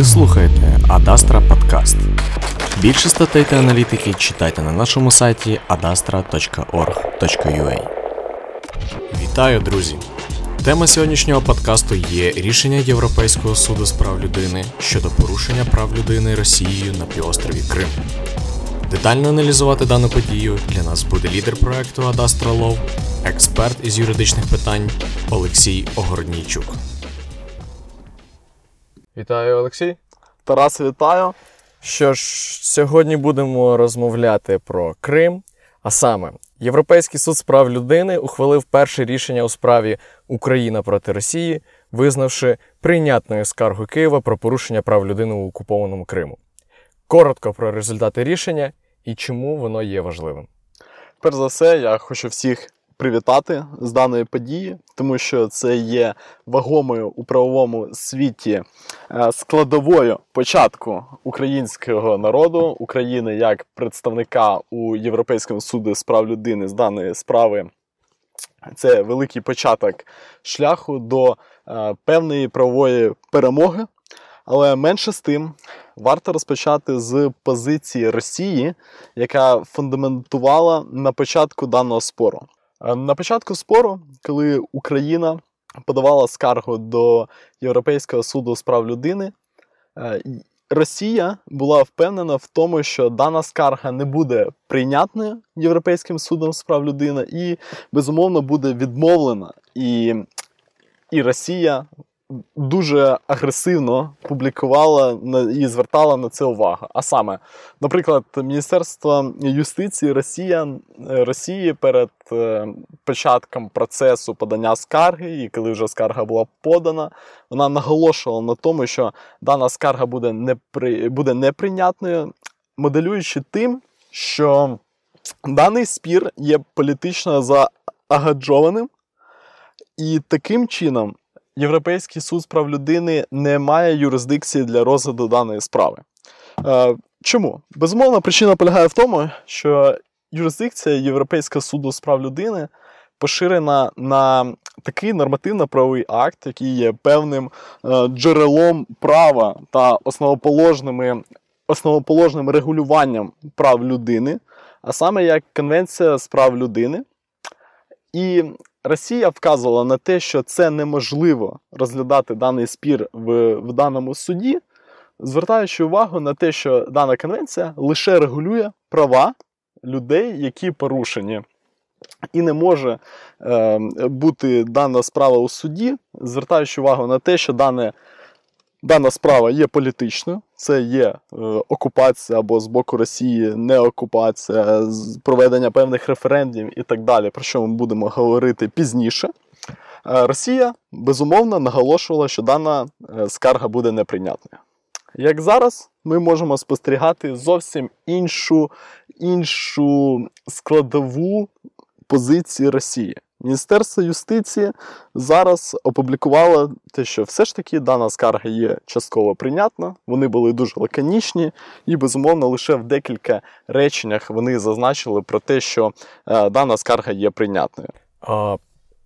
Ви слухаєте Адастра Подкаст. Більше статей та аналітики читайте на нашому сайті adastra.org.ua Вітаю, друзі! Тема сьогоднішнього подкасту є рішення Європейського суду з прав людини щодо порушення прав людини Росією на півострові Крим. Детально аналізувати дану подію для нас буде лідер проекту Адастра Law, експерт із юридичних питань Олексій Огорнійчук. Вітаю, Олексій. Тарас, вітаю. Що ж, сьогодні будемо розмовляти про Крим. А саме, Європейський суд з прав людини ухвалив перше рішення у справі Україна проти Росії, визнавши прийнятною скаргу Києва про порушення прав людини у окупованому Криму. Коротко про результати рішення і чому воно є важливим. Перш за все, я хочу всіх привітати з даної події, тому що це є вагомою у правовому світі е, складовою початку українського народу України як представника у Європейському суді з прав людини з даної справи. Це великий початок шляху до е, певної правової перемоги. Але менше з тим варто розпочати з позиції Росії, яка фундаментувала на початку даного спору. Е, На початку спору, коли Україна подавала скаргу до Європейського суду з прав людини, е, Росія була впевнена в тому, що дана скарга не буде прийнятною Європейським судом з прав людини і, безумовно, буде відмовлена. І, і Росія дуже агресивно публікувала і звертала на це увагу. А саме, наприклад, Міністерство юстиції Росія, е, Росії перед е, початком процесу подання скарги, і коли вже скарга була подана, вона наголошувала на тому, що дана скарга буде, непри... буде неприйнятною, моделюючи тим, що даний спір є політично заагаджованим, і таким чином Європейський суд з прав людини не має юрисдикції для розгляду даної справи. Е, чому? Безумовно, причина полягає в тому, що юрисдикція Європейського суду з прав людини поширена на такий нормативно-правовий акт, який є певним е, джерелом права та основоположними, основоположним регулюванням прав людини, а саме як Конвенція з прав людини. І Росія вказувала на те, що це неможливо розглядати даний спір в, в даному суді, звертаючи увагу на те, що дана конвенція лише регулює права людей, які порушені. І не може е, бути дана справа у суді, звертаючи увагу на те, що дане, дана справа є політичною, це є е, окупація або з боку Росії не окупація, проведення певних референдумів і так далі, про що ми будемо говорити пізніше. Е, Росія безумовно наголошувала, що дана е, скарга буде неприйнятною. Як зараз ми можемо спостерігати зовсім іншу, іншу складову позиції Росії. Міністерство юстиції зараз опублікувало те, що все ж таки дана скарга є частково прийнятна. Вони були дуже лаконічні, і безумовно лише в декілька реченнях вони зазначили про те, що е, дана скарга є прийнятною. А,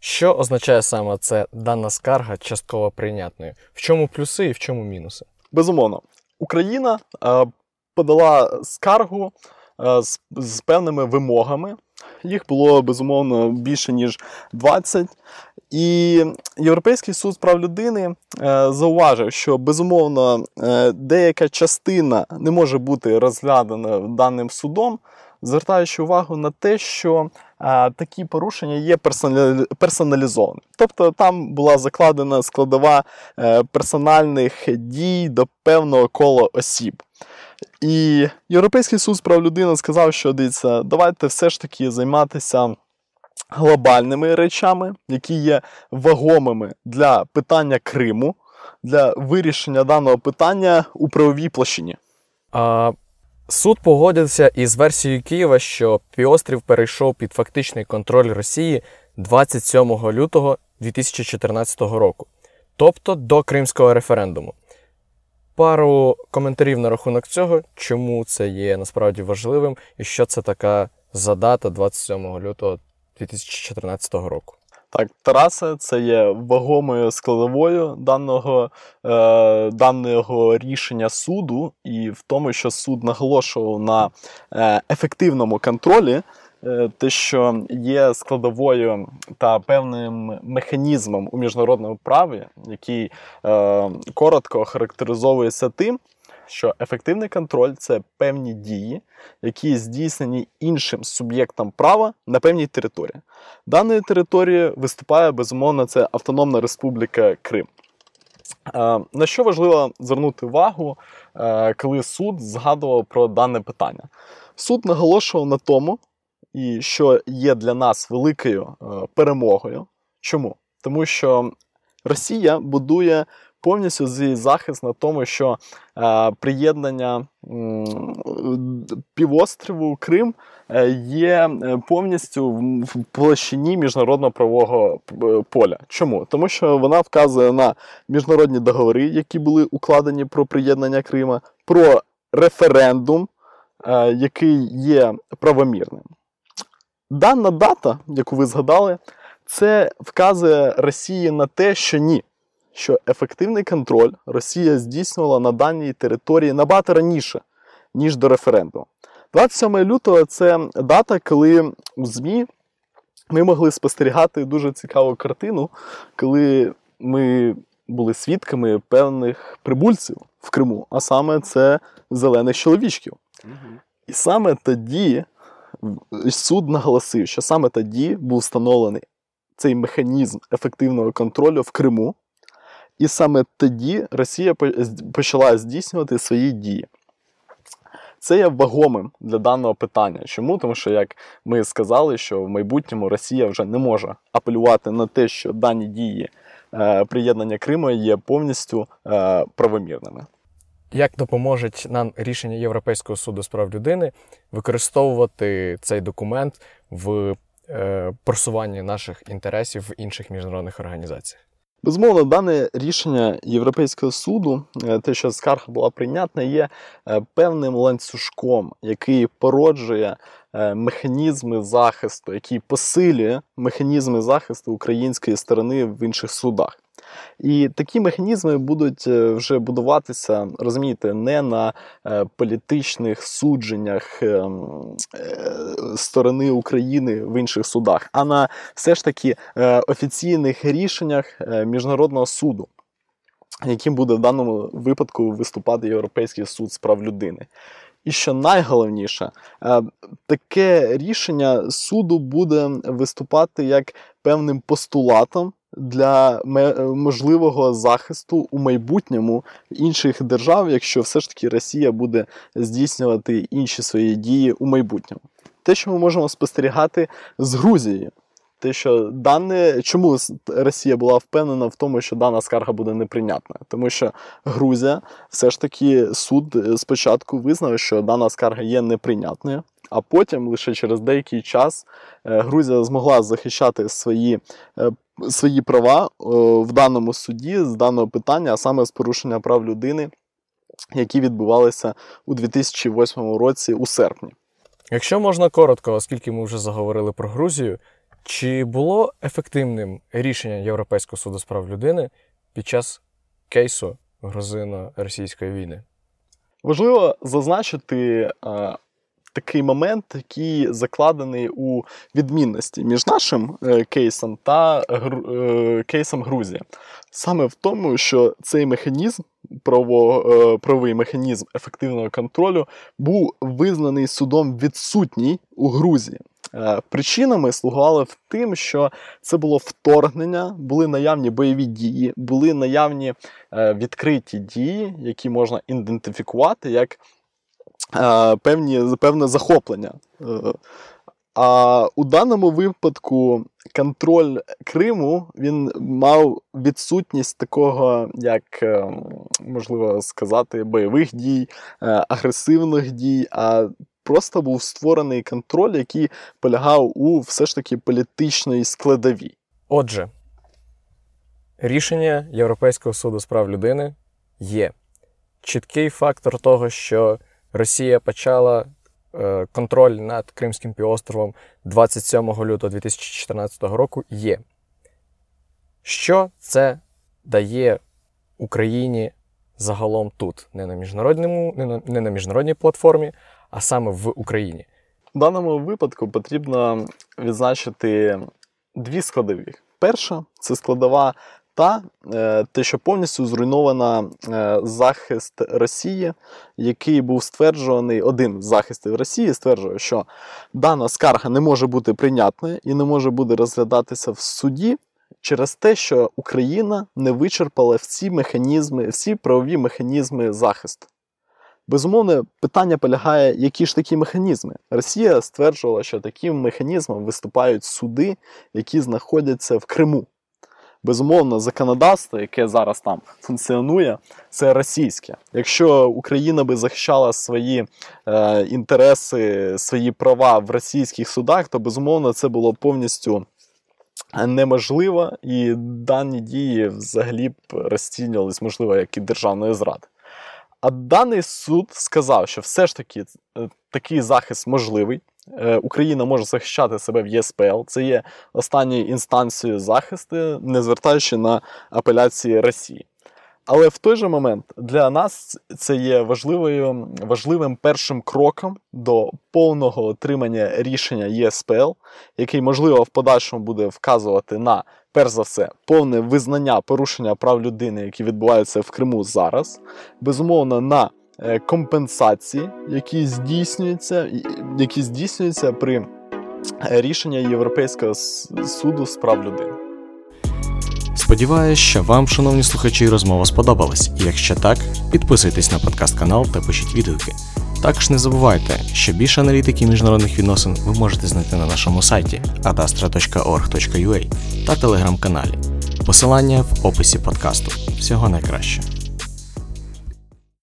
що означає саме це дана скарга частково прийнятною? В чому плюси і в чому мінуси? Безумовно, Україна е, подала скаргу е, з, з певними вимогами. Їх було безумовно більше ніж 20. І Європейський суд з прав людини е, зауважив, що безумовно е, деяка частина не може бути розглядана даним судом, звертаючи увагу на те, що е, такі порушення є персоналізовані. Тобто там була закладена складова персональних дій до певного кола осіб. І Європейський суд з прав людини сказав, що дивіться, давайте все ж таки займатися глобальними речами, які є вагомими для питання Криму, для вирішення даного питання у правовій площині. А, суд погодився із версією Києва, що півострів перейшов під фактичний контроль Росії 27 лютого 2014 року, тобто до кримського референдуму. Пару коментарів на рахунок цього, чому це є насправді важливим і що це така за дата 27 лютого 2014 року. Так, Тарасе, це є вагомою складовою даного, е, даного рішення суду, і в тому, що суд наголошував на е, ефективному контролі, те, що є складовою та певним механізмом у міжнародному праві, який е, коротко характеризовується тим, що ефективний контроль це певні дії, які здійснені іншим суб'єктом права на певній території. Даною територією виступає безумовно це Автономна Республіка Крим. Е, На що важливо звернути увагу, е, коли суд згадував про дане питання? Суд наголошував на тому, і що є для нас великою е, перемогою. Чому? Тому що Росія будує повністю свій захист на тому, що е, приєднання півострову Крим е, є повністю в- площині міжнародного правового поля. Чому? Тому що вона вказує на міжнародні договори, які були укладені про приєднання Крима, про референдум, який є правомірним. Дана дата, яку ви згадали, це вказує Росії на те, що ні. Що ефективний контроль Росія здійснювала на даній території набагато раніше, ніж до референдуму. 27 лютого це дата, коли у ЗМІ ми могли спостерігати дуже цікаву картину, коли ми були свідками певних прибульців в Криму, а саме це зелених чоловічків. І саме тоді суд наголосив, що саме тоді був встановлений цей механізм ефективного контролю в Криму, і саме тоді Росія почала здійснювати свої дії. Це є вагомим для даного питання. Чому? Тому що, як ми сказали, що в майбутньому Росія вже не може апелювати на те, що дані дії е, приєднання Криму є повністю е, правомірними. Як допоможуть нам рішення Європейського суду з прав людини використовувати цей документ в е, просуванні наших інтересів в інших міжнародних організаціях? Безумовно, дане рішення Європейського суду, е, те, що скарга була прийнятна, є е, певним ланцюжком, який породжує механізми захисту, який посилює механізми захисту української сторони в інших судах. І такі механізми будуть е, вже будуватися, розумієте, не на е, політичних судженнях е, м, е, сторони України в інших судах, а на все ж таки офіційних рішеннях міжнародного суду, яким буде в даному випадку виступати Європейський суд з прав людини. І що найголовніше, таке рішення суду буде виступати як певним постулатом для можливого захисту у майбутньому інших держав, якщо все ж таки Росія буде здійснювати інші свої дії у майбутньому. Те, що ми можемо спостерігати з Грузією. Те, що дане, чому Росія була впевнена в тому, що дана скарга буде неприйнятною? Тому що Грузія, все ж таки, суд е, спочатку визнав, що дана скарга є неприйнятною, а потім, лише через деякий час, е, Грузія змогла захищати свої, е, свої права е, в даному суді з даного питання, а саме з порушення прав людини, які відбувалися у 2008 році у серпні. Якщо можна коротко, оскільки ми вже заговорили про Грузію, чи було ефективним рішення Європейського суду з прав людини під час кейсу грузино-російської війни? Важливо зазначити е, такий момент, який закладений у відмінності між нашим е, кейсом та е, кейсом Грузії. Саме в тому, що цей механізм, право, е, правовий механізм ефективного контролю, був визнаний судом відсутній у Грузії. Причинами слугували в тим, що це було вторгнення, були наявні бойові дії, були наявні відкриті дії, які можна ідентифікувати як певні, певне захоплення. Е, А у даному випадку контроль Криму він мав відсутність такого, як е, можливо сказати, бойових дій, е, агресивних дій, а просто був створений контроль, який полягав у все ж таки політичної складовій. Отже, рішення Європейського суду з прав людини є чіткий фактор того, що Росія почала е, контроль над Кримським півостровом 27 лютого 2014 року. Є. Що це дає Україні загалом тут, не на міжнародному, не на, не на міжнародній платформі, а саме в Україні? В даному випадку потрібно відзначити дві складові. Перша це складова та е, те, що повністю зруйнована е, захист Росії, який був стверджуваний, один з захистів Росії стверджує, що дана скарга не може бути прийнятною і не може бути розглядатися в суді через те, що Україна не вичерпала всі механізми, всі правові механізми захисту. Безумовно, питання полягає, які ж такі механізми. Росія стверджувала, що таким механізмом виступають суди, які знаходяться в Криму. Безумовно, законодавство, яке зараз там функціонує, це російське. Якщо Україна би захищала свої е, інтереси, свої права в російських судах, то безумовно це було повністю неможливо, і дані дії взагалі б розцінювались, можливо, як і державної зради. А даний суд сказав, що все ж таки е, такий захист можливий. Е, Україна може захищати себе в ЄСПЛ. Це є останньою інстанцією захисту, не звертаючи на апеляції Росії. Але в той же момент для нас це є важливою, важливим першим кроком до повного отримання рішення ЄСПЛ, який, можливо, в подальшому буде вказувати на, перш за все, повне визнання порушення прав людини, які відбуваються в Криму зараз, безумовно, на компенсації, які здійснюються, які здійснюються при е, рішенні Європейського суду з прав людини. Сподіваюсь, що вам, шановні слухачі, розмова сподобалась. І якщо так, підписуйтесь на подкаст канал та пишіть відгуки. Також не забувайте, що більше аналітики міжнародних відносин ви можете знайти на нашому сайті adastra.org.ua та телеграм-каналі. Посилання в описі подкасту. Всього найкраще.